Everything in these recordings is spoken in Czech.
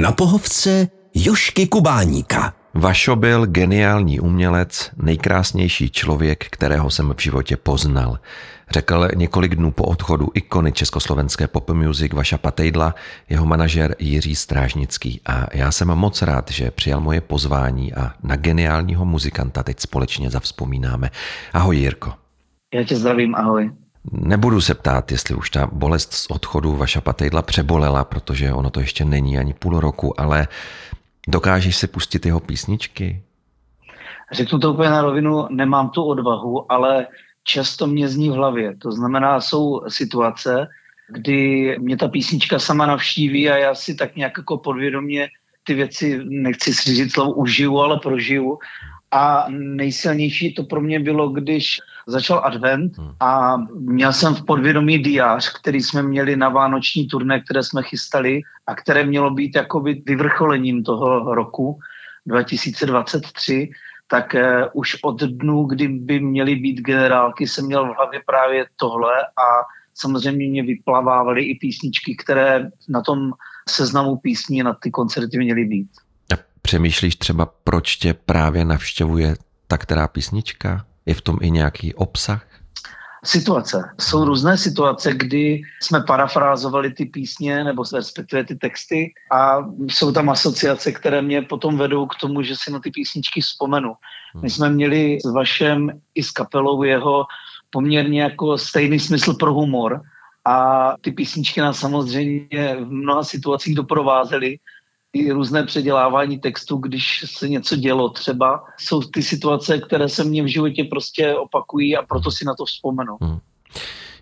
Na pohovce Jošky Kubáníka. Vašo byl geniální umělec, nejkrásnější člověk, kterého jsem v životě poznal. Řekl několik dnů po odchodu ikony československé pop music Vaša Patejdla, jeho manažer Jiří Strážnický. A já jsem moc rád, že přijal moje pozvání a na geniálního muzikanta teď společně zavzpomínáme. Ahoj Jirko. Já tě zdravím, ahoj. Nebudu se ptát, jestli už ta bolest z odchodu Vaša Patejdla přebolela, protože ono to ještě není ani půl roku, ale dokážeš si pustit jeho písničky? Řeknu to úplně na rovinu, nemám tu odvahu, ale často mě zní v hlavě. To znamená, jsou situace, kdy mě ta písnička sama navštíví a já si tak nějak jako podvědomě ty věci, nechci si říct slovo užiju, ale prožiju. A nejsilnější to pro mě bylo, když začal advent hmm. a měl jsem v podvědomí diář, který jsme měli na vánoční turné, které jsme chystali a které mělo být jakoby vyvrcholením toho roku 2023 tak uh, už od dnů, kdy by měly být generálky, jsem měl v hlavě právě tohle a samozřejmě mě vyplavávaly i písničky, které na tom seznamu písní na ty koncerty měly být. Přemýšlíš třeba, proč tě právě navštěvuje ta která písnička? Je v tom i nějaký obsah? situace. Jsou různé situace, kdy jsme parafrázovali ty písně nebo respektive ty texty a jsou tam asociace, které mě potom vedou k tomu, že si na ty písničky vzpomenu. My hmm. jsme měli s Vašem i s kapelou jeho poměrně jako stejný smysl pro humor a ty písničky nás samozřejmě v mnoha situacích doprovázely i různé předělávání textu, když se něco dělo třeba. Jsou ty situace, které se mně v životě prostě opakují a proto si na to vzpomenu. Hmm.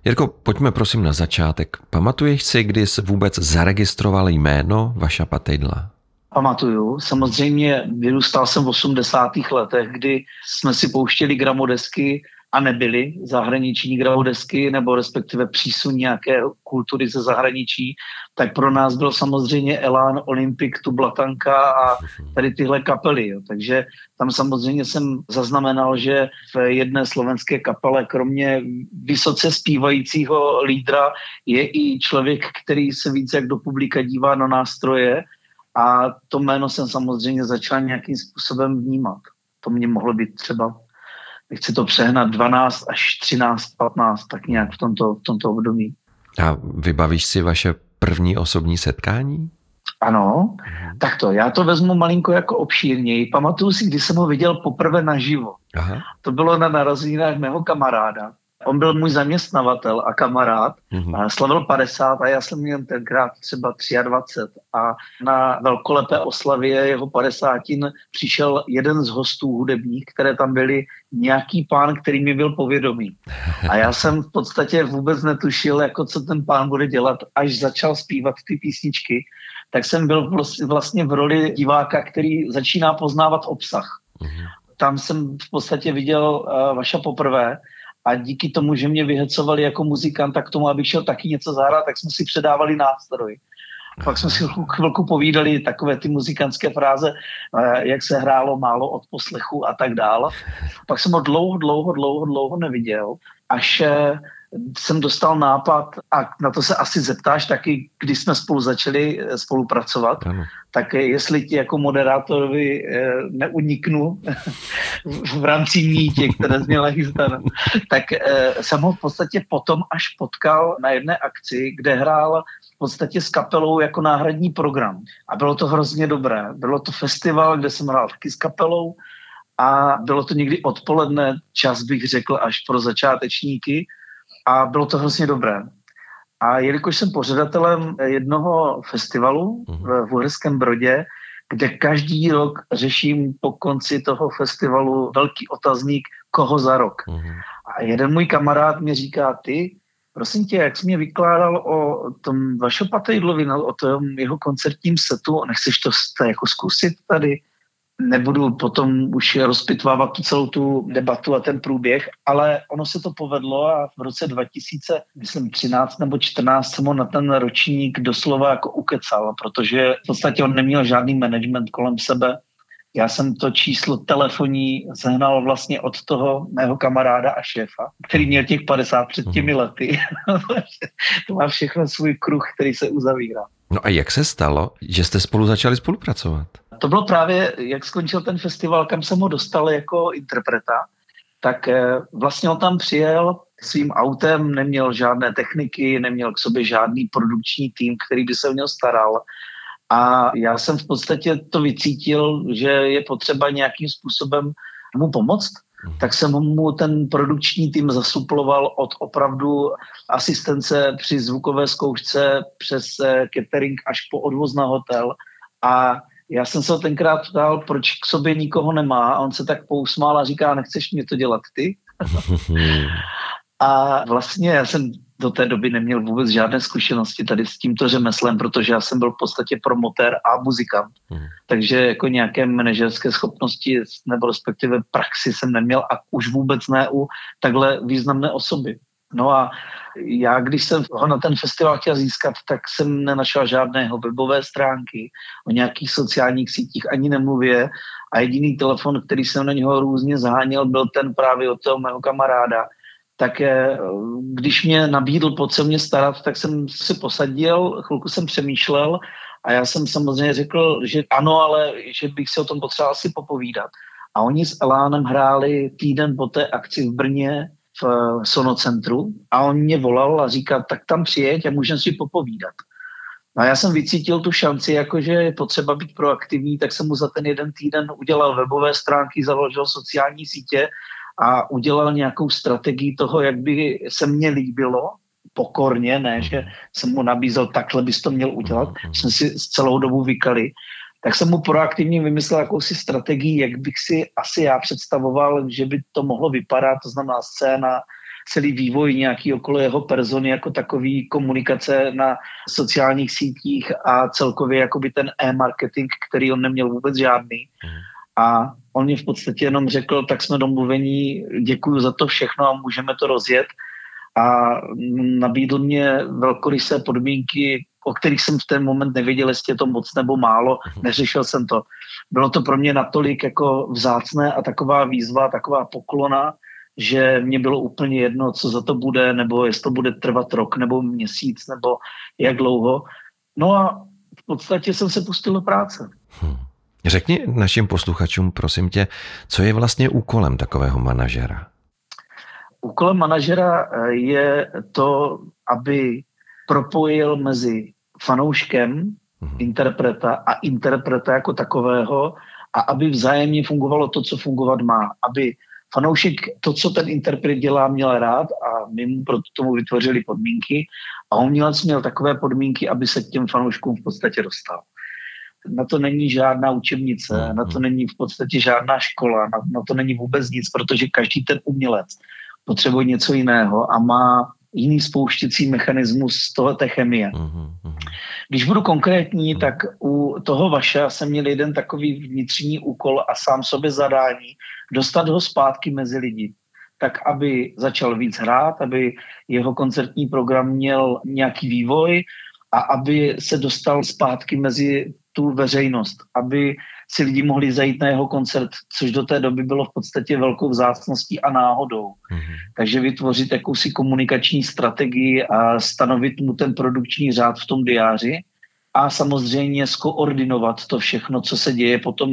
Jirko, pojďme prosím na začátek. Pamatuješ si, kdy se vůbec zaregistroval jméno Vaša Patejdla? Pamatuju. Samozřejmě vyrůstal jsem v 80. letech, kdy jsme si pouštěli gramodesky a nebyly zahraniční gravodesky nebo respektive přísun nějaké kultury ze zahraničí, tak pro nás byl samozřejmě Elán, Olympik, Tublatanka a tady tyhle kapely. Jo. Takže tam samozřejmě jsem zaznamenal, že v jedné slovenské kapele, kromě vysoce zpívajícího lídra, je i člověk, který se víc jak do publika dívá na nástroje a to jméno jsem samozřejmě začal nějakým způsobem vnímat. To mě mohlo být třeba nechci to přehnat, 12 až 13, 15, tak nějak v tomto, v tomto období. A vybavíš si vaše první osobní setkání? Ano, tak to, já to vezmu malinko jako obšírněji. Pamatuju si, kdy jsem ho viděl poprvé naživo. Aha. To bylo na narozeninách mého kamaráda. On byl můj zaměstnavatel a kamarád. Mm-hmm. Slavil 50 a já jsem měl tenkrát třeba 23. A na velkolepé oslavě jeho 50 přišel jeden z hostů hudebních, které tam byli nějaký pán, který mi byl povědomý. A já jsem v podstatě vůbec netušil, jako co ten pán bude dělat, až začal zpívat ty písničky, tak jsem byl vlastně v roli diváka, který začíná poznávat obsah. Mm-hmm. Tam jsem v podstatě viděl uh, Vaša poprvé a díky tomu, že mě vyhecovali jako muzikanta k tomu, abych šel taky něco zahrát, tak jsme si předávali nástroj. Pak jsme si chvilku povídali takové ty muzikantské fráze, eh, jak se hrálo málo od poslechu a tak dále. Pak jsem ho dlouho, dlouho, dlouho, dlouho neviděl, až eh, jsem dostal nápad, a na to se asi zeptáš taky, když jsme spolu začali eh, spolupracovat, ano. tak jestli ti jako moderátorovi eh, neuniknu v rámci mítě, které jsi měla chystané, tak eh, jsem ho v podstatě potom až potkal na jedné akci, kde hrál v podstatě s kapelou jako náhradní program. A bylo to hrozně dobré. Bylo to festival, kde jsem hrál taky s kapelou a bylo to někdy odpoledne, čas bych řekl až pro začátečníky a bylo to hrozně dobré. A jelikož jsem pořadatelem jednoho festivalu mm-hmm. v Uherském Brodě, kde každý rok řeším po konci toho festivalu velký otazník, koho za rok. Mm-hmm. A jeden můj kamarád mi říká, ty, prosím tě, jak jsi mě vykládal o tom vašem Patejdlovi, o tom jeho koncertním setu, nechceš to jako zkusit tady? Nebudu potom už rozpitvávat tu celou tu debatu a ten průběh, ale ono se to povedlo a v roce 2013 nebo 14 jsem ho na ten ročník doslova jako ukecal, protože v podstatě on neměl žádný management kolem sebe. Já jsem to číslo telefonní sehnal vlastně od toho mého kamaráda a šéfa, který měl těch 50 před těmi mhm. lety. to má všechno svůj kruh, který se uzavírá. No a jak se stalo, že jste spolu začali spolupracovat? To bylo právě, jak skončil ten festival, kam jsem ho dostal jako interpreta, tak eh, vlastně on tam přijel svým autem, neměl žádné techniky, neměl k sobě žádný produkční tým, který by se o něj staral. A já jsem v podstatě to vycítil, že je potřeba nějakým způsobem mu pomoct, mhm. tak jsem mu ten produkční tým zasuploval od opravdu asistence při zvukové zkoušce přes eh, catering až po odvoz na hotel. A já jsem se ho tenkrát ptal, proč k sobě nikoho nemá a on se tak pousmál a říká, nechceš mě to dělat ty? a vlastně já jsem do té doby neměl vůbec žádné zkušenosti tady s tímto řemeslem, protože já jsem byl v podstatě promotér a muzikant. Mm. Takže jako nějaké manažerské schopnosti nebo respektive praxi jsem neměl a už vůbec ne u takhle významné osoby. No a já, když jsem ho na ten festival chtěl získat, tak jsem nenašel žádného webové stránky o nějakých sociálních sítích, ani nemluvě. A jediný telefon, který jsem na něho různě zháněl, byl ten právě od toho mého kamaráda. Tak když mě nabídl pod se mě starat, tak jsem si posadil, chvilku jsem přemýšlel a já jsem samozřejmě řekl, že ano, ale že bych si o tom potřeboval asi popovídat. A oni s Elánem hráli týden po té akci v Brně v eh, Sonocentru a on mě volal a říkal, tak tam přijeď a můžeme si popovídat. No a já jsem vycítil tu šanci, jakože je potřeba být proaktivní, tak jsem mu za ten jeden týden udělal webové stránky, založil sociální sítě a udělal nějakou strategii toho, jak by se mně líbilo, pokorně, ne, že jsem mu nabízel, takhle bys to měl udělat, jsme si celou dobu vykali tak jsem mu proaktivně vymyslel jakousi strategii, jak bych si asi já představoval, že by to mohlo vypadat, to znamená scéna, celý vývoj nějaký okolo jeho persony jako takový komunikace na sociálních sítích a celkově jakoby ten e-marketing, který on neměl vůbec žádný. A on mě v podstatě jenom řekl, tak jsme domluvení, děkuji za to všechno a můžeme to rozjet. A nabídl mě velkorysé podmínky o kterých jsem v ten moment nevěděl, jestli je to moc nebo málo, mhm. neřešil jsem to. Bylo to pro mě natolik jako vzácné a taková výzva, taková poklona, že mě bylo úplně jedno, co za to bude, nebo jestli to bude trvat rok nebo měsíc, nebo jak dlouho. No a v podstatě jsem se pustil do práce. Hmm. Řekni našim posluchačům, prosím tě, co je vlastně úkolem takového manažera? Úkolem manažera eh, je to, aby propojil mezi fanouškem mm-hmm. interpreta a interpreta jako takového a aby vzájemně fungovalo to, co fungovat má. Aby fanoušek to, co ten interpret dělá, měl rád a my mu pro tomu vytvořili podmínky a umělec měl takové podmínky, aby se k těm fanouškům v podstatě dostal. Na to není žádná učebnice, na to není v podstatě žádná škola, na, na to není vůbec nic, protože každý ten umělec potřebuje něco jiného a má jiný spouštěcí mechanismus z toho té chemie. Uh-huh. Když budu konkrétní, uh-huh. tak u toho vaše jsem měl jeden takový vnitřní úkol a sám sobě zadání dostat ho zpátky mezi lidi tak aby začal víc hrát, aby jeho koncertní program měl nějaký vývoj a aby se dostal zpátky mezi tu veřejnost, aby si lidi mohli zajít na jeho koncert, což do té doby bylo v podstatě velkou vzácností a náhodou. Mm-hmm. Takže vytvořit jakousi komunikační strategii a stanovit mu ten produkční řád v tom diáři a samozřejmě skoordinovat to všechno, co se děje potom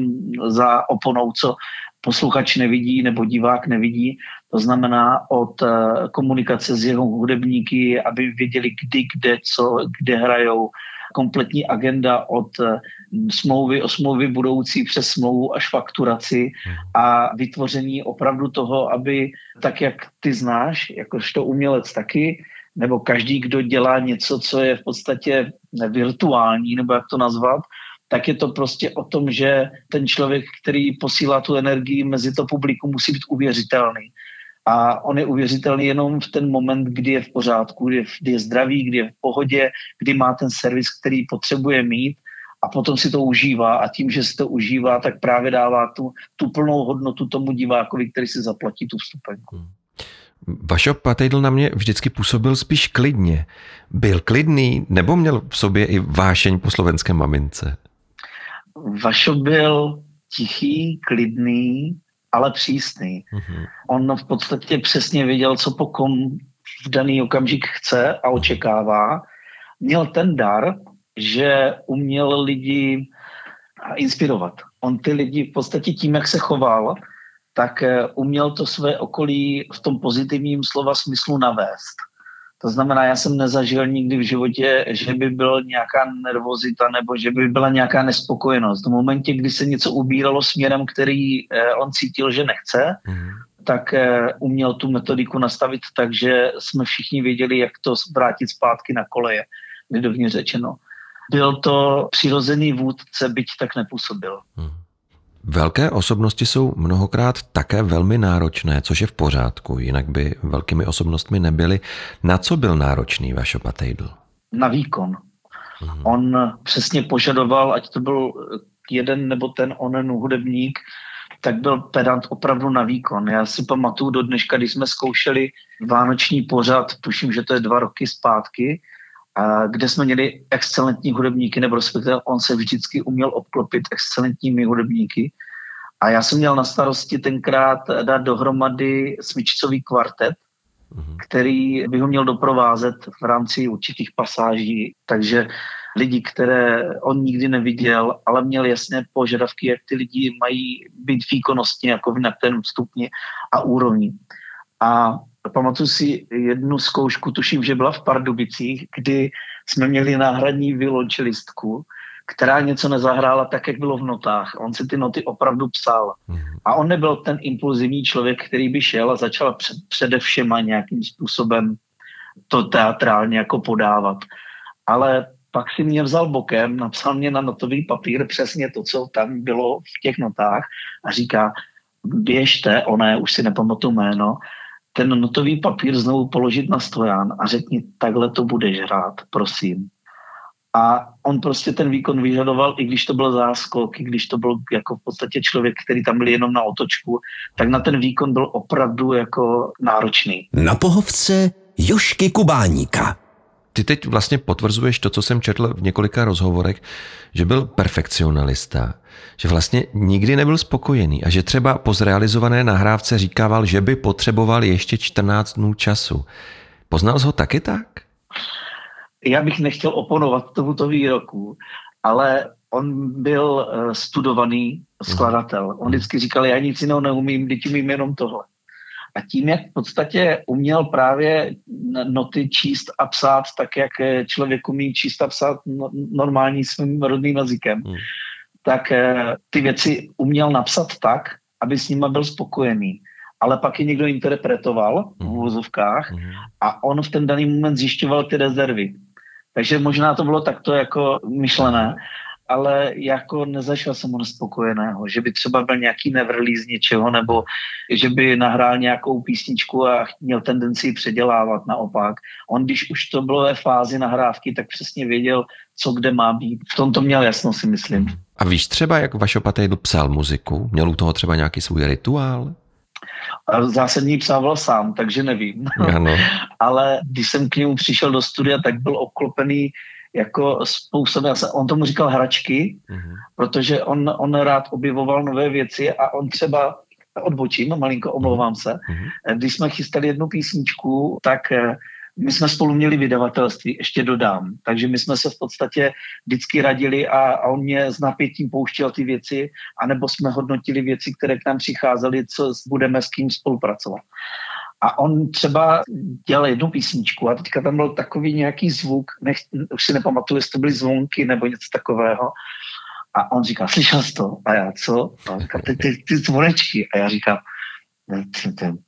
za oponou, co posluchač nevidí nebo divák nevidí. To znamená od eh, komunikace s jeho hudebníky, aby věděli kdy, kde, co, kde hrajou, kompletní agenda od eh, smlouvy o smlouvy budoucí přes smlouvu až fakturaci a vytvoření opravdu toho, aby tak, jak ty znáš, jakožto umělec taky, nebo každý, kdo dělá něco, co je v podstatě virtuální, nebo jak to nazvat, tak je to prostě o tom, že ten člověk, který posílá tu energii mezi to publikum, musí být uvěřitelný. A on je uvěřitelný jenom v ten moment, kdy je v pořádku, kdy je, kdy je zdravý, kdy je v pohodě, kdy má ten servis, který potřebuje mít a potom si to užívá a tím, že si to užívá, tak právě dává tu, tu plnou hodnotu tomu divákovi, který si zaplatí tu vstupenku. Hmm. Vašo Patejdl na mě vždycky působil spíš klidně. Byl klidný nebo měl v sobě i vášeň po slovenské mamince? Vašo byl tichý, klidný, ale přísný. Mm-hmm. On v podstatě přesně věděl, co po kom v daný okamžik chce a očekává. Měl ten dar, že uměl lidi inspirovat. On ty lidi v podstatě tím, jak se choval, tak eh, uměl to své okolí v tom pozitivním slova smyslu navést. To znamená, já jsem nezažil nikdy v životě, že by byla nějaká nervozita nebo že by byla nějaká nespokojenost. V momentě, kdy se něco ubíralo směrem, který eh, on cítil, že nechce, mm. tak eh, uměl tu metodiku nastavit tak, že jsme všichni věděli, jak to vrátit zpátky na koleje, lidovně řečeno. Byl to přirozený vůdce, byť tak nepůsobil. Mm. Velké osobnosti jsou mnohokrát také velmi náročné, což je v pořádku, jinak by velkými osobnostmi nebyly. Na co byl náročný Vašo Patejdl? Na výkon. Hmm. On přesně požadoval, ať to byl jeden nebo ten onen hudebník, tak byl pedant opravdu na výkon. Já si pamatuju do dneška, když jsme zkoušeli vánoční pořad, tuším, že to je dva roky zpátky, a kde jsme měli excelentní hudebníky, nebo respektive on se vždycky uměl obklopit excelentními hudebníky. A já jsem měl na starosti tenkrát dát dohromady smyčcový kvartet, mm-hmm. který by ho měl doprovázet v rámci určitých pasáží. Takže lidi, které on nikdy neviděl, ale měl jasné požadavky, jak ty lidi mají být výkonnostně jako na ten stupni a úrovni. A pamatuju si jednu zkoušku, tuším, že byla v Pardubicích, kdy jsme měli náhradní violončelistku, která něco nezahrála tak, jak bylo v notách. On si ty noty opravdu psal. Mhm. A on nebyl ten impulzivní člověk, který by šel a začal před, přede všema nějakým způsobem to teatrálně jako podávat. Ale pak si mě vzal bokem, napsal mě na notový papír přesně to, co tam bylo v těch notách a říká, běžte, ona už si nepamatuju jméno, ten notový papír znovu položit na stojan a řekni, takhle to budeš hrát, prosím. A on prostě ten výkon vyžadoval, i když to byl záskok, i když to byl jako v podstatě člověk, který tam byl jenom na otočku, tak na ten výkon byl opravdu jako náročný. Na pohovce Jošky Kubáníka. Ty teď vlastně potvrzuješ to, co jsem četl v několika rozhovorech, že byl perfekcionalista, že vlastně nikdy nebyl spokojený a že třeba po zrealizované nahrávce říkával, že by potřeboval ještě 14 dnů času. Poznal jsi ho taky tak? Já bych nechtěl oponovat tomuto výroku, ale on byl eh, studovaný skladatel. On vždycky říkal, já nic jiného neumím, teď umím jenom tohle. A tím, jak v podstatě uměl právě noty číst a psát tak, jak člověk umí číst a psát no, normální svým rodným jazykem, hmm. tak eh, ty věci uměl napsat tak, aby s nima byl spokojený. Ale pak je někdo interpretoval v hmm. úvozovkách hmm. a on v ten daný moment zjišťoval ty rezervy. Takže možná to bylo takto jako myšlené ale jako nezašel jsem ho nespokojeného, že by třeba byl nějaký nevrlý z něčeho, nebo že by nahrál nějakou písničku a měl tendenci předělávat naopak. On, když už to bylo ve fázi nahrávky, tak přesně věděl, co kde má být. V tom to měl jasno, si myslím. A víš třeba, jak Vašo Patejdl psal muziku? Měl u toho třeba nějaký svůj rituál? Zásadní psával sám, takže nevím. Ano. Ale když jsem k němu přišel do studia, tak byl obklopený jako způsobem, on tomu říkal hračky, mm-hmm. protože on, on rád objevoval nové věci a on třeba odbočím, malinko omlouvám se. Mm-hmm. Když jsme chystali jednu písničku, tak eh, my jsme spolu měli vydavatelství, ještě dodám. Takže my jsme se v podstatě vždycky radili a, a on mě s napětím pouštěl ty věci, anebo jsme hodnotili věci, které k nám přicházely, co budeme s kým spolupracovat. A on třeba dělal jednu písničku a teďka tam byl takový nějaký zvuk, nech, už si nepamatuju, jestli to byly zvonky nebo něco takového. A on říká, slyšel jsi to? A já, co? A on říká, ty, ty, ty zvonečky. A já říkám,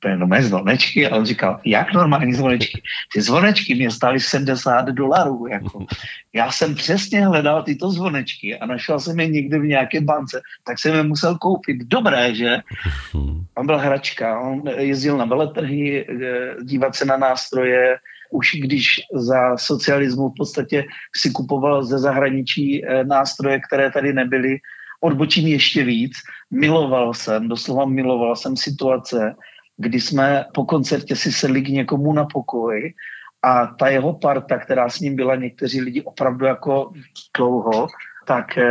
to je nové zvonečky. A on říkal, jak normální zvonečky? Ty zvonečky mě stály 70 dolarů. Jako. Já jsem přesně hledal tyto zvonečky a našel jsem je někde v nějaké bance, tak jsem je musel koupit. Dobré, že? On byl hračka, on jezdil na veletrhy, eh, dívat se na nástroje, už když za socialismu v podstatě si kupoval ze zahraničí eh, nástroje, které tady nebyly, odbočím ještě víc. Miloval jsem, doslova miloval jsem situace, kdy jsme po koncertě si sedli k někomu na pokoj a ta jeho parta, která s ním byla někteří lidi opravdu jako dlouho, tak eh,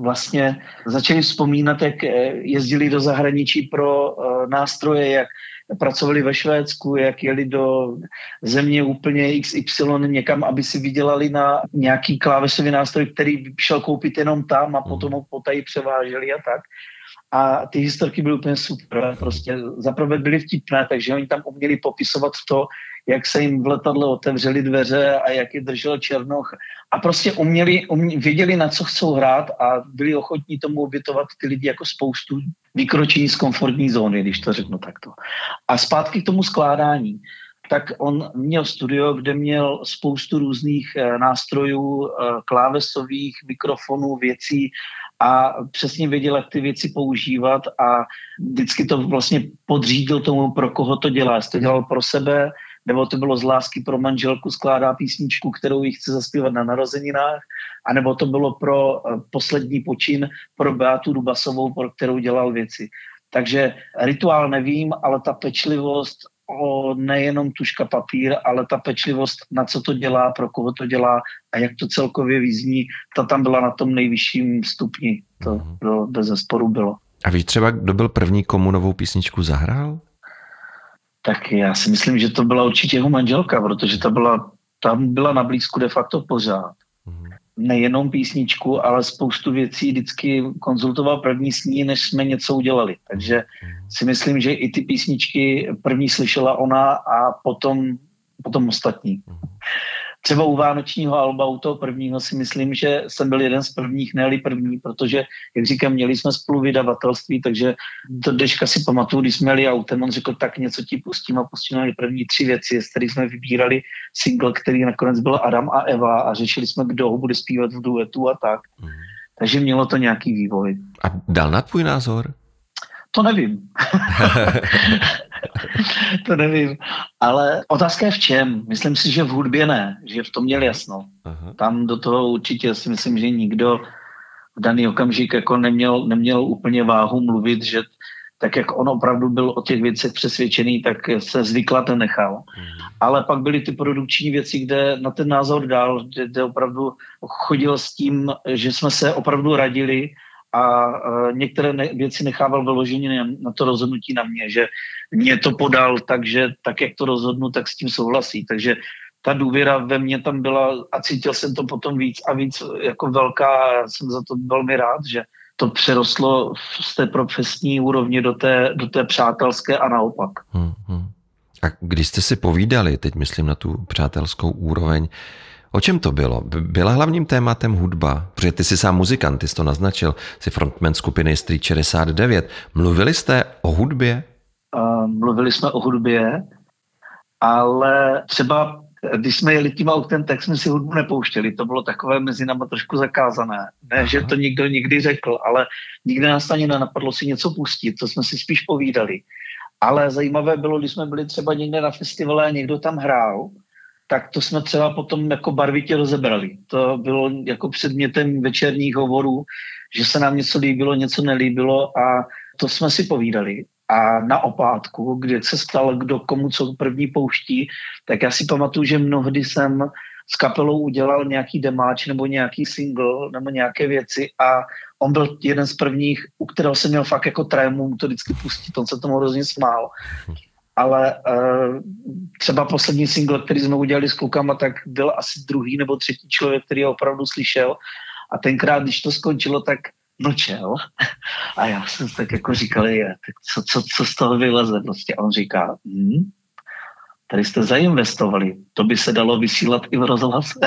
vlastně začali vzpomínat, jak eh, jezdili do zahraničí pro eh, nástroje, jak pracovali ve Švédsku, jak jeli do země úplně XY někam, aby si vydělali na nějaký klávesový nástroj, který šel koupit jenom tam a potom ho potají převáželi a tak. A ty historky byly úplně super. Prostě zaprvé byly vtipné, takže oni tam uměli popisovat to, jak se jim v letadle otevřely dveře a jak je držel Černoch. A prostě uměli, uměli, věděli, na co chcou hrát a byli ochotní tomu obětovat ty lidi jako spoustu vykročení z komfortní zóny, když to řeknu takto. A zpátky k tomu skládání tak on měl studio, kde měl spoustu různých eh, nástrojů, eh, klávesových, mikrofonů, věcí a přesně věděl, jak ty věci používat a vždycky to vlastně podřídil tomu, pro koho to dělá. Jestli to dělal pro sebe, nebo to bylo z lásky pro manželku, skládá písničku, kterou jí chce zaspívat na narozeninách, anebo to bylo pro eh, poslední počin pro Beatu Dubasovou, pro kterou dělal věci. Takže rituál nevím, ale ta pečlivost o nejenom tuška papír, ale ta pečlivost, na co to dělá, pro koho to dělá a jak to celkově vyzní, ta tam byla na tom nejvyšším stupni. To mhm. bylo, bez zesporu bylo. A víš třeba, kdo byl první, komu novou písničku zahrál? Tak já si myslím, že to byla určitě jeho manželka, protože ta byla, tam byla na blízku de facto pořád. Mm. Nejenom písničku, ale spoustu věcí vždycky konzultoval první s ní, než jsme něco udělali. Takže mm. si myslím, že i ty písničky první slyšela ona a potom, potom ostatní. Třeba u Vánočního alba, u toho prvního si myslím, že jsem byl jeden z prvních, ne první, protože, jak říkám, měli jsme spolu vydavatelství, takže do dneška si pamatuju, když jsme jeli autem, on řekl, tak něco ti pustím a pustíme první tři věci, z kterých jsme vybírali single, který nakonec byl Adam a Eva a řešili jsme, kdo ho bude zpívat v duetu a tak. Mm. Takže mělo to nějaký vývoj. A dal na tvůj názor? To nevím. to nevím. Ale otázka je v čem. Myslím si, že v hudbě ne, že v tom měl jasno. Aha. Tam do toho určitě si myslím, že nikdo v daný okamžik jako neměl, neměl úplně váhu mluvit, že tak jak on opravdu byl o těch věcech přesvědčený, tak se zvyklat nechal. Hmm. Ale pak byly ty produkční věci, kde na ten názor dál, kde, kde opravdu chodil s tím, že jsme se opravdu radili a některé ne, věci nechával vyloženě na, to rozhodnutí na mě, že mě to podal, takže tak, jak to rozhodnu, tak s tím souhlasí. Takže ta důvěra ve mně tam byla a cítil jsem to potom víc a víc jako velká. Já jsem za to velmi rád, že to přerostlo z té profesní úrovně do té, do té přátelské a naopak. Hmm, hmm. A když jste si povídali, teď myslím na tu přátelskou úroveň, O čem to bylo? Byla hlavním tématem hudba, protože ty jsi sám muzikant, ty jsi to naznačil, jsi frontman skupiny Street 69. Mluvili jste o hudbě? Uh, mluvili jsme o hudbě, ale třeba když jsme jeli tím autem, tak jsme si hudbu nepouštěli. To bylo takové mezi náma trošku zakázané. Ne, Aha. že to nikdo nikdy řekl, ale nikdy nás ani nenapadlo si něco pustit, to jsme si spíš povídali. Ale zajímavé bylo, když jsme byli třeba někde na festivale a někdo tam hrál, tak to jsme třeba potom jako barvitě rozebrali. To bylo jako předmětem večerních hovorů, že se nám něco líbilo, něco nelíbilo a to jsme si povídali. A na opátku, kde se stal, kdo komu co první pouští, tak já si pamatuju, že mnohdy jsem s kapelou udělal nějaký demáč nebo nějaký single nebo nějaké věci a on byl jeden z prvních, u kterého jsem měl fakt jako trému to vždycky pustit, on se tomu hrozně smál ale uh, třeba poslední single, který jsme udělali s klukama, tak byl asi druhý nebo třetí člověk, který ho opravdu slyšel. A tenkrát, když to skončilo, tak mlčel a já jsem tak jako říkal, je, tak co, co, co z toho vyleze? Prostě a on říká, hm, tady jste zainvestovali, to by se dalo vysílat i v rozhlase.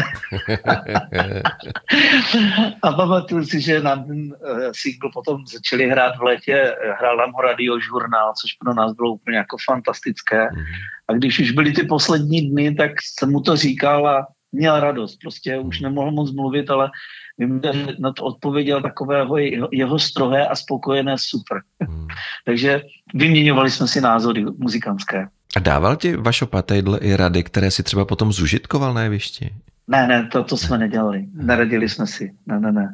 a pamatuju si, že na ten uh, single potom začali hrát v létě, hrál nám ho radiožurnál, což pro nás bylo úplně jako fantastické. Mhm. A když už byly ty poslední dny, tak jsem mu to říkal a měl radost. Prostě už nemohl moc mluvit, ale vím, že na to odpověděl takového jeho, jeho strohé a spokojené super. Hmm. Takže vyměňovali jsme si názory muzikantské. A dával ti Vašo Patejdl i rady, které si třeba potom zužitkoval na jevišti? Ne, ne, to, to jsme nedělali. Neradili jsme si. Ne, ne, ne.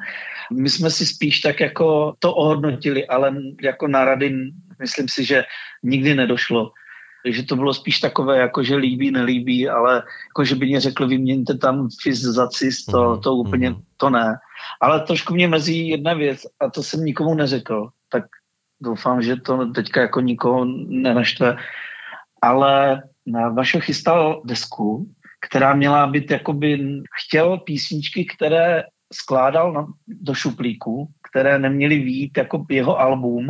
My jsme si spíš tak jako to ohodnotili, ale jako na rady myslím si, že nikdy nedošlo. že to bylo spíš takové, jako že líbí, nelíbí, ale jako že by mě řekl, vyměňte tam fis za cis, to, mhm, to úplně, mm-hmm. to ne. Ale trošku mě mezí jedna věc a to jsem nikomu neřekl, tak doufám, že to teďka jako nikoho nenaštve, ale na vašeho chystal desku, která měla být, jakoby chtěl písničky, které skládal na, do šuplíku, které neměly vít jako jeho album,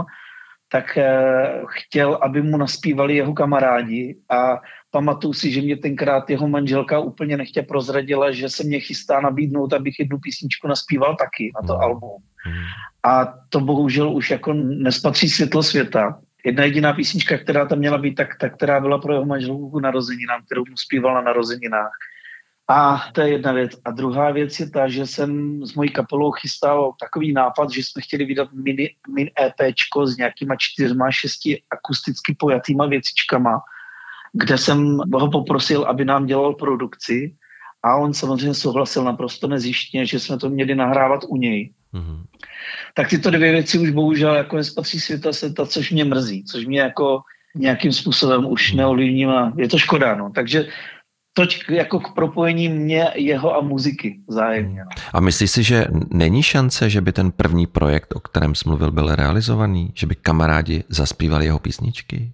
tak eh, chtěl, aby mu naspívali jeho kamarádi a pamatuju si, že mě tenkrát jeho manželka úplně nechtě prozradila, že se mě chystá nabídnout, abych jednu písničku naspíval taky na to mm. album. A to bohužel už jako nespatří světlo světa. Jedna jediná písnička, která tam měla být, tak ta, která byla pro jeho manželku narozeninám, kterou mu zpíval na narozeninách. A to je jedna věc. A druhá věc je ta, že jsem s mojí kapelou chystal takový nápad, že jsme chtěli vydat mini, mini EPčko s nějakýma čtyřma, šesti akusticky pojatýma věcičkama, kde jsem ho poprosil, aby nám dělal produkci a on samozřejmě souhlasil naprosto nezjištně, že jsme to měli nahrávat u něj. Mm-hmm. Tak tyto dvě věci už bohužel jako nespatří světa světa, což mě mrzí, což mě jako nějakým způsobem už neovlivní a je to škoda. No. Takže toť jako k propojení mě, jeho a muziky zájemně. No. A myslíš si, že není šance, že by ten první projekt, o kterém jsi mluvil, byl realizovaný? Že by kamarádi zaspívali jeho písničky?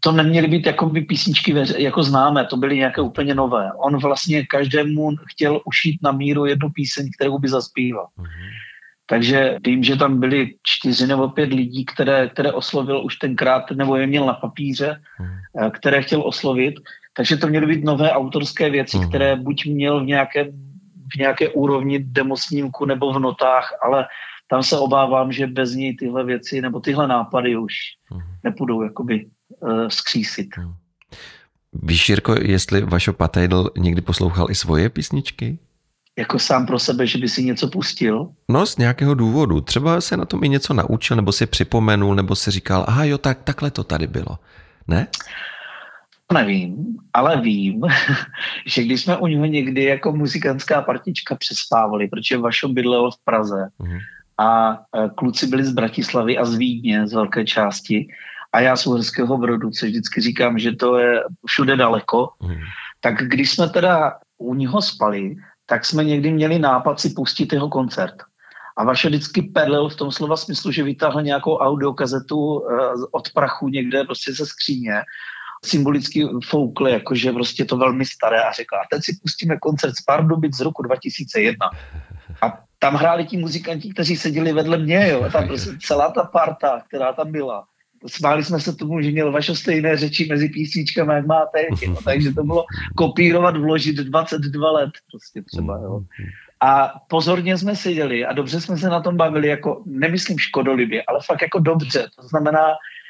To neměly být jako by písničky jako známé, to byly nějaké úplně nové. On vlastně každému chtěl ušít na míru jednu píseň, kterou by zaspíval. Mm-hmm. Takže vím, že tam byly čtyři nebo pět lidí, které, které oslovil už tenkrát, nebo je měl na papíře, mm. které chtěl oslovit. Takže to měly být nové autorské věci, mm. které buď měl v nějaké, v nějaké úrovni demosnímku nebo v notách, ale tam se obávám, že bez ní tyhle věci nebo tyhle nápady už mm. nepůjdou jakoby skřísit. Mm. Víš, Jirko, jestli Vašo Patejdl někdy poslouchal i svoje písničky? Jako sám pro sebe, že by si něco pustil? No, z nějakého důvodu. Třeba se na tom i něco naučil, nebo si připomenul, nebo si říkal, aha jo, tak, takhle to tady bylo. Ne? Nevím, ale vím, že když jsme u něho někdy jako muzikantská partička přespávali, protože Vašo bydlel v Praze mm. a e, kluci byli z Bratislavy a z Vídně z velké části a já z Uherského Brodu, což vždycky říkám, že to je všude daleko, mm. tak když jsme teda u něho spali, tak jsme někdy měli nápad si pustit jeho koncert. A vaše vždycky perlil v tom slova smyslu, že vytáhl nějakou audiokazetu e, od prachu někde prostě ze skříně symbolicky foukli, jakože prostě to velmi staré a řekla, a teď si pustíme koncert z Pardubic z roku 2001. A tam hráli ti muzikanti, kteří seděli vedle mě, jo, tam prostě celá ta parta, která tam byla. Smáli jsme se tomu, že měl vaše stejné řeči mezi písničkami, jak máte, jo, takže to bylo kopírovat, vložit 22 let prostě třeba, jo. A pozorně jsme seděli a dobře jsme se na tom bavili, jako nemyslím škodolibě, ale fakt jako dobře. To znamená,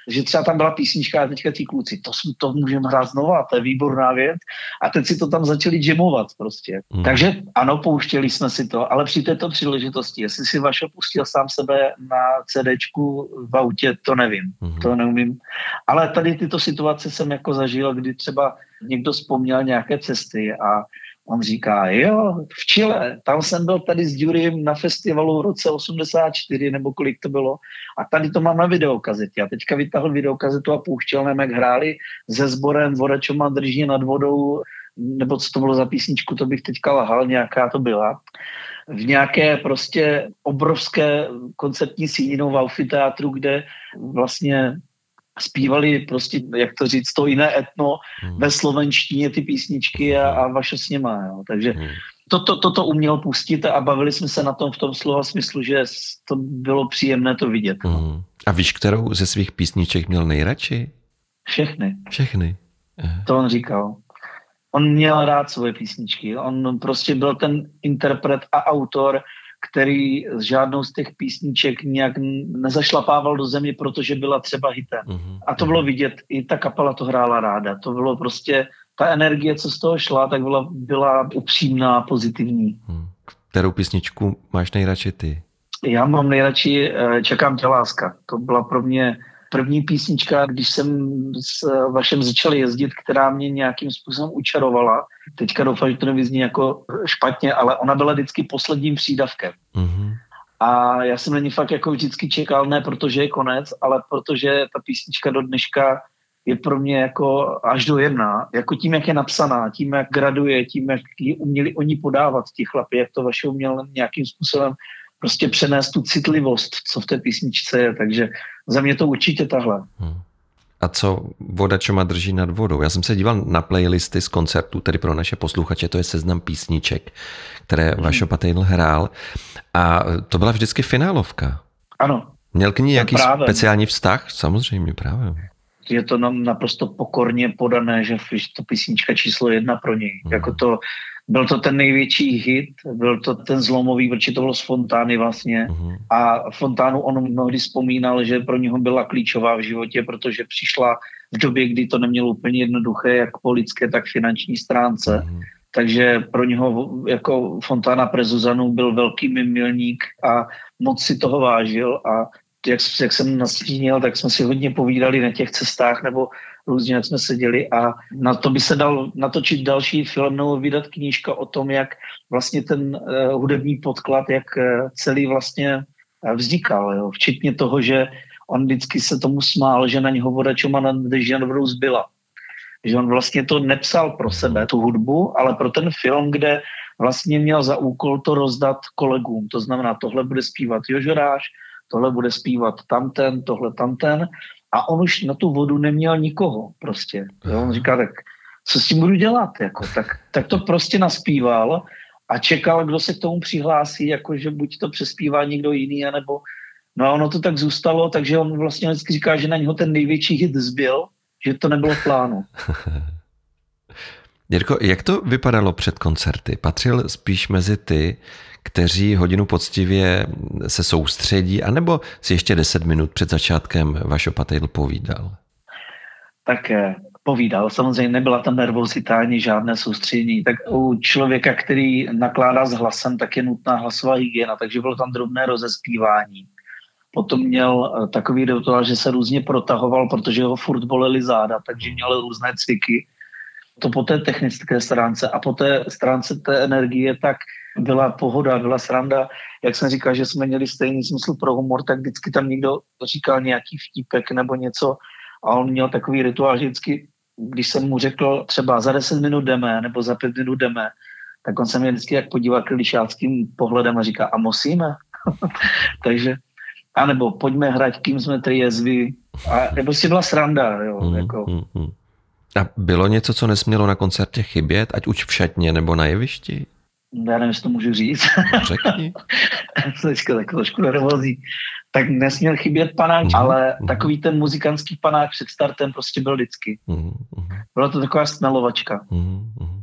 že třeba tam byla písnička a teďka ti kluci, to, to můžeme hrát znova, to je výborná věc. A teď si to tam začali jamovat prostě. Mm. Takže ano, pouštěli jsme si to, ale při této příležitosti, jestli si vaše pustil sám sebe na CDčku v autě, to nevím, mm. to neumím. Ale tady tyto situace jsem jako zažil, kdy třeba někdo vzpomněl nějaké cesty a On říká, jo, v Chile, tam jsem byl tady s Juriem na festivalu v roce 84, nebo kolik to bylo, a tady to mám na videokazetě. A teďka vytahl videokazetu a pouštěl nám, jak hráli se sborem Voračoma drží nad vodou, nebo co to bylo za písničku, to bych teďka lahal, nějaká to byla. V nějaké prostě obrovské koncertní síninou v amfiteátru, kde vlastně zpívali prostě, jak to říct, to jiné etno hmm. ve slovenštině ty písničky a, a vaše s něma, jo. Takže hmm. toto to, to, to uměl pustit a bavili jsme se na tom v tom slova smyslu, že to bylo příjemné to vidět. No. Hmm. A víš, kterou ze svých písniček měl nejradši? Všechny. Všechny. Aha. To on říkal. On měl rád svoje písničky. On prostě byl ten interpret a autor, který z žádnou z těch písniček nějak nezašlapával do země, protože byla třeba hitem. Mm-hmm. A to bylo vidět, i ta kapela to hrála ráda. To bylo prostě, ta energie, co z toho šla, tak byla, byla upřímná, pozitivní. Mm. Kterou písničku máš nejradši ty? Já mám nejradši eh, Čekám tě láska. To byla pro mě první písnička, když jsem s vašem začal jezdit, která mě nějakým způsobem učarovala. Teďka doufám, že to nevyzní jako špatně, ale ona byla vždycky posledním přídavkem. Mm-hmm. A já jsem na ní fakt jako vždycky čekal, ne protože je konec, ale protože ta písnička do dneška je pro mě jako až do jedna. Jako tím, jak je napsaná, tím, jak graduje, tím, jak ji uměli oni podávat, ti chlapi, jak to vaše uměl nějakým způsobem prostě přenést tu citlivost, co v té písničce je. Takže za mě to určitě tahle. Hmm. A co voda, čo má drží nad vodou? Já jsem se díval na playlisty z koncertů, tedy pro naše posluchače, to je seznam písniček, které hmm. Vašo Patejl hrál. A to byla vždycky finálovka. Ano. Měl k ní nějaký právě. speciální vztah? Samozřejmě, právě. Je to nám naprosto pokorně podané, že to písnička číslo jedna pro něj. Hmm. Jako to, byl to ten největší hit, byl to ten zlomový, protože to bylo z Fontány vlastně. Uh-huh. A Fontánu on mnohdy vzpomínal, že pro něho byla klíčová v životě, protože přišla v době, kdy to nemělo úplně jednoduché, jak po lidské, tak finanční stránce. Uh-huh. Takže pro něho jako Fontána Prezuzanu byl velký milník a moc si toho vážil a jak, jak jsem nastínil, tak jsme si hodně povídali na těch cestách nebo různě, jak jsme seděli a na to by se dal natočit další film nebo vydat knížka o tom, jak vlastně ten uh, hudební podklad, jak uh, celý vlastně uh, vznikal, jo? včetně toho, že on vždycky se tomu smál, že na něho voda čoma nad Dežanovou zbyla. Že on vlastně to nepsal pro sebe, tu hudbu, ale pro ten film, kde vlastně měl za úkol to rozdat kolegům. To znamená, tohle bude zpívat Jožoráš, tohle bude zpívat tamten, tohle tamten a on už na tu vodu neměl nikoho prostě. Jo? On říká, tak co s tím budu dělat? Jako, tak, tak to prostě naspíval a čekal, kdo se k tomu přihlásí, jako že buď to přespívá někdo jiný, anebo no a ono to tak zůstalo, takže on vlastně vždycky říká, že na něho ten největší hit zbyl, že to nebylo v plánu. Jirko, jak to vypadalo před koncerty? Patřil spíš mezi ty, kteří hodinu poctivě se soustředí, anebo si ještě 10 minut před začátkem Vašo Patejl povídal? Tak eh, povídal. Samozřejmě nebyla tam nervozita ani žádné soustředění. Tak u člověka, který nakládá s hlasem, tak je nutná hlasová hygiena, takže bylo tam drobné rozespívání. Potom měl eh, takový rituál, že se různě protahoval, protože ho furt bolely záda, takže měl různé cviky. To po té technické stránce a po té stránce té energie, tak byla pohoda, byla sranda. Jak jsem říkal, že jsme měli stejný smysl pro humor, tak vždycky tam někdo říkal nějaký vtípek nebo něco a on měl takový rituál, že vždycky, když jsem mu řekl třeba za 10 minut jdeme nebo za 5 minut jdeme, tak on se mě vždycky jak podíval klišáckým pohledem a říká, a musíme? Takže, anebo pojďme hrát, kým jsme jezvy. A nebo si byla sranda, jo, mm, jako. Mm, mm. A bylo něco, co nesmělo na koncertě chybět, ať už v šatně nebo na jevišti? Já nevím, jestli to můžu říct. Řekni. Teďka tak trošku nervózní. Tak nesměl chybět panák, mm-hmm. ale mhm. takový ten muzikantský panák před startem prostě byl vždycky. Mm-hmm. Byla to taková smelovačka. Mm-hmm.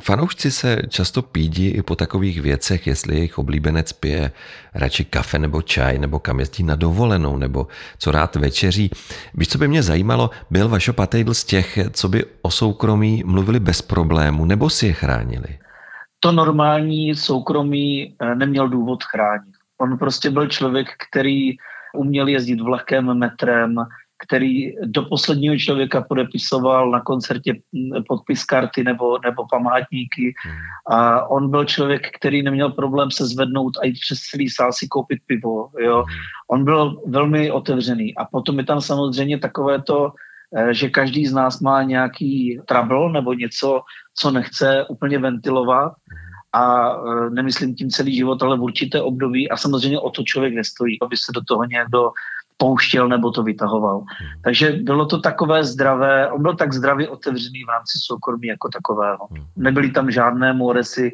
Fanoušci se často pídí i po takových věcech, jestli jejich oblíbenec pije radši kafe nebo čaj, nebo kam jezdí na dovolenou, nebo co rád večeří. Víš, co by mě zajímalo, byl Vašo Patejdl z těch, co by o soukromí mluvili bez problému, nebo si je chránili? To normální soukromí eh, neměl důvod chránit. On prostě byl člověk, který uměl jezdit vlakem, metrem, který do posledního člověka podepisoval na koncertě hm, podpis karty nebo, nebo památníky. A on byl člověk, který neměl problém se zvednout a jít přes celý sál si koupit pivo. Jo. On byl velmi otevřený. A potom je tam samozřejmě takové to, že každý z nás má nějaký trouble nebo něco, co nechce úplně ventilovat a e, nemyslím tím celý život, ale v určité období a samozřejmě o to člověk nestojí, aby se do toho někdo pouštěl nebo to vytahoval. Takže bylo to takové zdravé, on byl tak zdravě otevřený v rámci soukromí jako takového. Nebyly tam žádné moresy,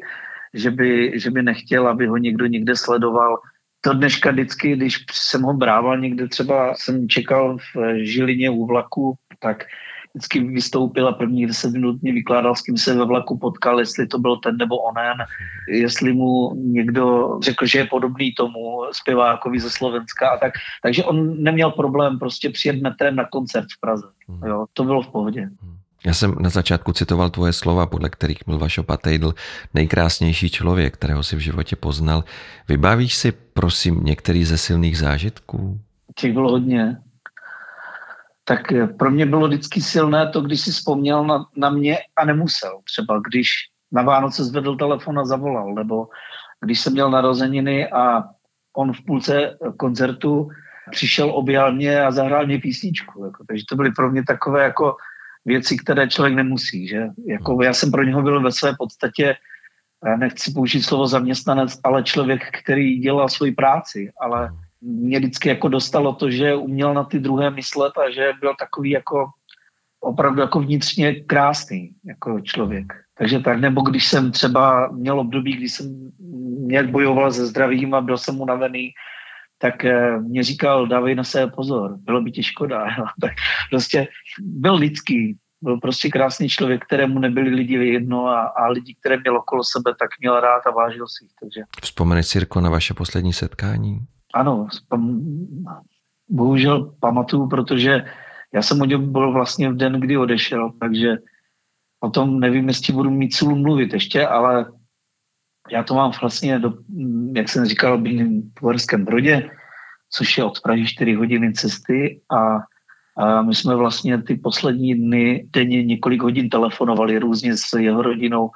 že by, že by nechtěl, aby ho někdo někde sledoval. To dneška vždycky, když jsem ho brával někde, třeba jsem čekal v Žilině u vlaku, tak vždycky vystoupil a první 10 minut mě vykládal, s kým se ve vlaku potkal, jestli to byl ten nebo onen, jestli mu někdo řekl, že je podobný tomu zpěvákovi ze Slovenska a tak. Takže on neměl problém prostě přijet metrem na koncert v Praze. Hmm. Jo, to bylo v pohodě. Já jsem na začátku citoval tvoje slova, podle kterých byl Vašo Patejdl nejkrásnější člověk, kterého si v životě poznal. Vybavíš si, prosím, některý ze silných zážitků? Těch bylo hodně tak eh, pro mě bylo vždycky silné to, když si vzpomněl na, na mě a nemusel. Třeba když na Vánoce zvedl telefon a zavolal, nebo když jsem měl narozeniny a on v půlce koncertu přišel, objal mě a zahrál mě písničku. Jako. Takže to byly pro mě takové jako věci, které člověk nemusí. Že? Jako já jsem pro něho byl ve své podstatě, nechci použít slovo zaměstnanec, ale člověk, který dělal svoji práci, ale mě vždycky jako dostalo to, že uměl na ty druhé myslet a že byl takový jako opravdu jako vnitřně krásný jako člověk. Takže tak, nebo když jsem třeba měl období, kdy jsem nějak bojoval se zdravím a byl jsem unavený, tak eh, mě říkal, dávej na sebe pozor, bylo by ti škoda. prostě byl lidský, byl prostě krásný člověk, kterému nebyli lidi jedno a, a lidi, které měl okolo sebe, tak měl rád a vážil si jich. Takže. Vzpomeneš, Sirko, na vaše poslední setkání? Ano, spom... bohužel pamatuju, protože já jsem o něm byl vlastně v den, kdy odešel, takže o tom nevím, jestli budu mít cílu mluvit ještě, ale já to mám vlastně, do, jak jsem říkal, v Uherském Brodě, což je od Prahy 4 hodiny cesty a, a my jsme vlastně ty poslední dny denně několik hodin telefonovali různě s jeho rodinou,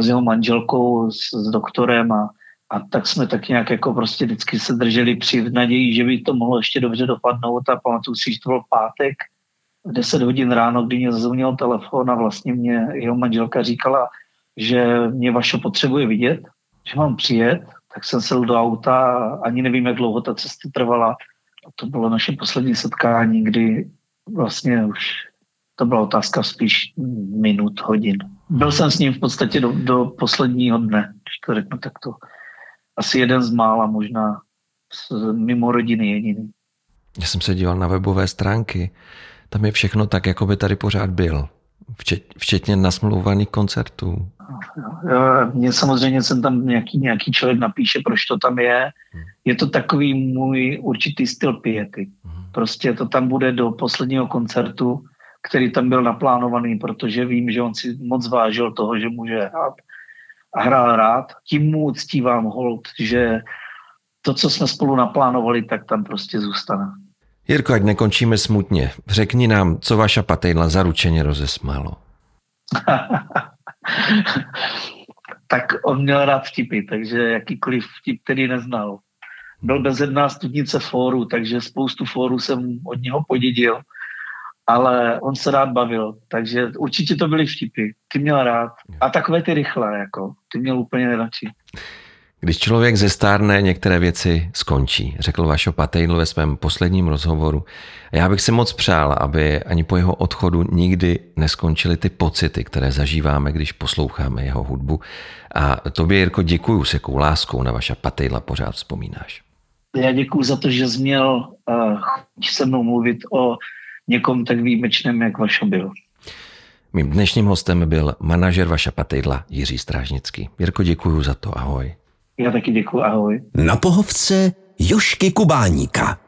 s jeho manželkou, s, s doktorem a, a tak jsme tak nějak jako prostě vždycky se drželi při naději, že by to mohlo ještě dobře dopadnout a pamatuju si, že to byl pátek, 10 hodin ráno, kdy mě zazvonil telefon a vlastně mě jeho manželka říkala, že mě vaše potřebuje vidět, že mám přijet, tak jsem sedl do auta, ani nevím, jak dlouho ta cesta trvala. A to bylo naše poslední setkání, kdy vlastně už to byla otázka spíš minut, hodin. Byl jsem s ním v podstatě do, do posledního dne, když to řeknu takto. Asi jeden z mála, možná z, mimo rodiny jediný. Já jsem se díval na webové stránky. Tam je všechno tak, jako by tady pořád byl. Včet, včetně nasmlouvaných koncertů. Mně samozřejmě jsem tam nějaký, nějaký člověk napíše, proč to tam je. Hmm. Je to takový můj určitý styl piety. Hmm. Prostě to tam bude do posledního koncertu, který tam byl naplánovaný, protože vím, že on si moc vážil toho, že může hrát a hrál rád. Tím mu uctívám hold, že to, co jsme spolu naplánovali, tak tam prostě zůstane. Jirko, ať nekončíme smutně, řekni nám, co vaša patejla zaručeně rozesmálo. tak on měl rád vtipy, takže jakýkoliv vtip, který neznal. Byl bezedná studnice fóru, takže spoustu fóru jsem od něho podědil, ale on se rád bavil, takže určitě to byly vtipy. Ty měl rád. A takové ty rychlé, jako, ty měl úplně nejradši. Když člověk zestárne, některé věci skončí, řekl Vašo Patejl ve svém posledním rozhovoru. A já bych si moc přál, aby ani po jeho odchodu nikdy neskončily ty pocity, které zažíváme, když posloucháme jeho hudbu. A tobě, Jirko, děkuju, s jakou láskou na Vaša Patejla pořád vzpomínáš. Já děkuju za to, že jsi měl uh, se mnou mluvit o někom tak výjimečném, jak Vašo byl. Mým dnešním hostem byl manažer Vaša Patejla Jiří Strážnický. Jirko, děkuju za to, ahoj. Já taky děkuji, ahoj. Na pohovce Jošky Kubáníka.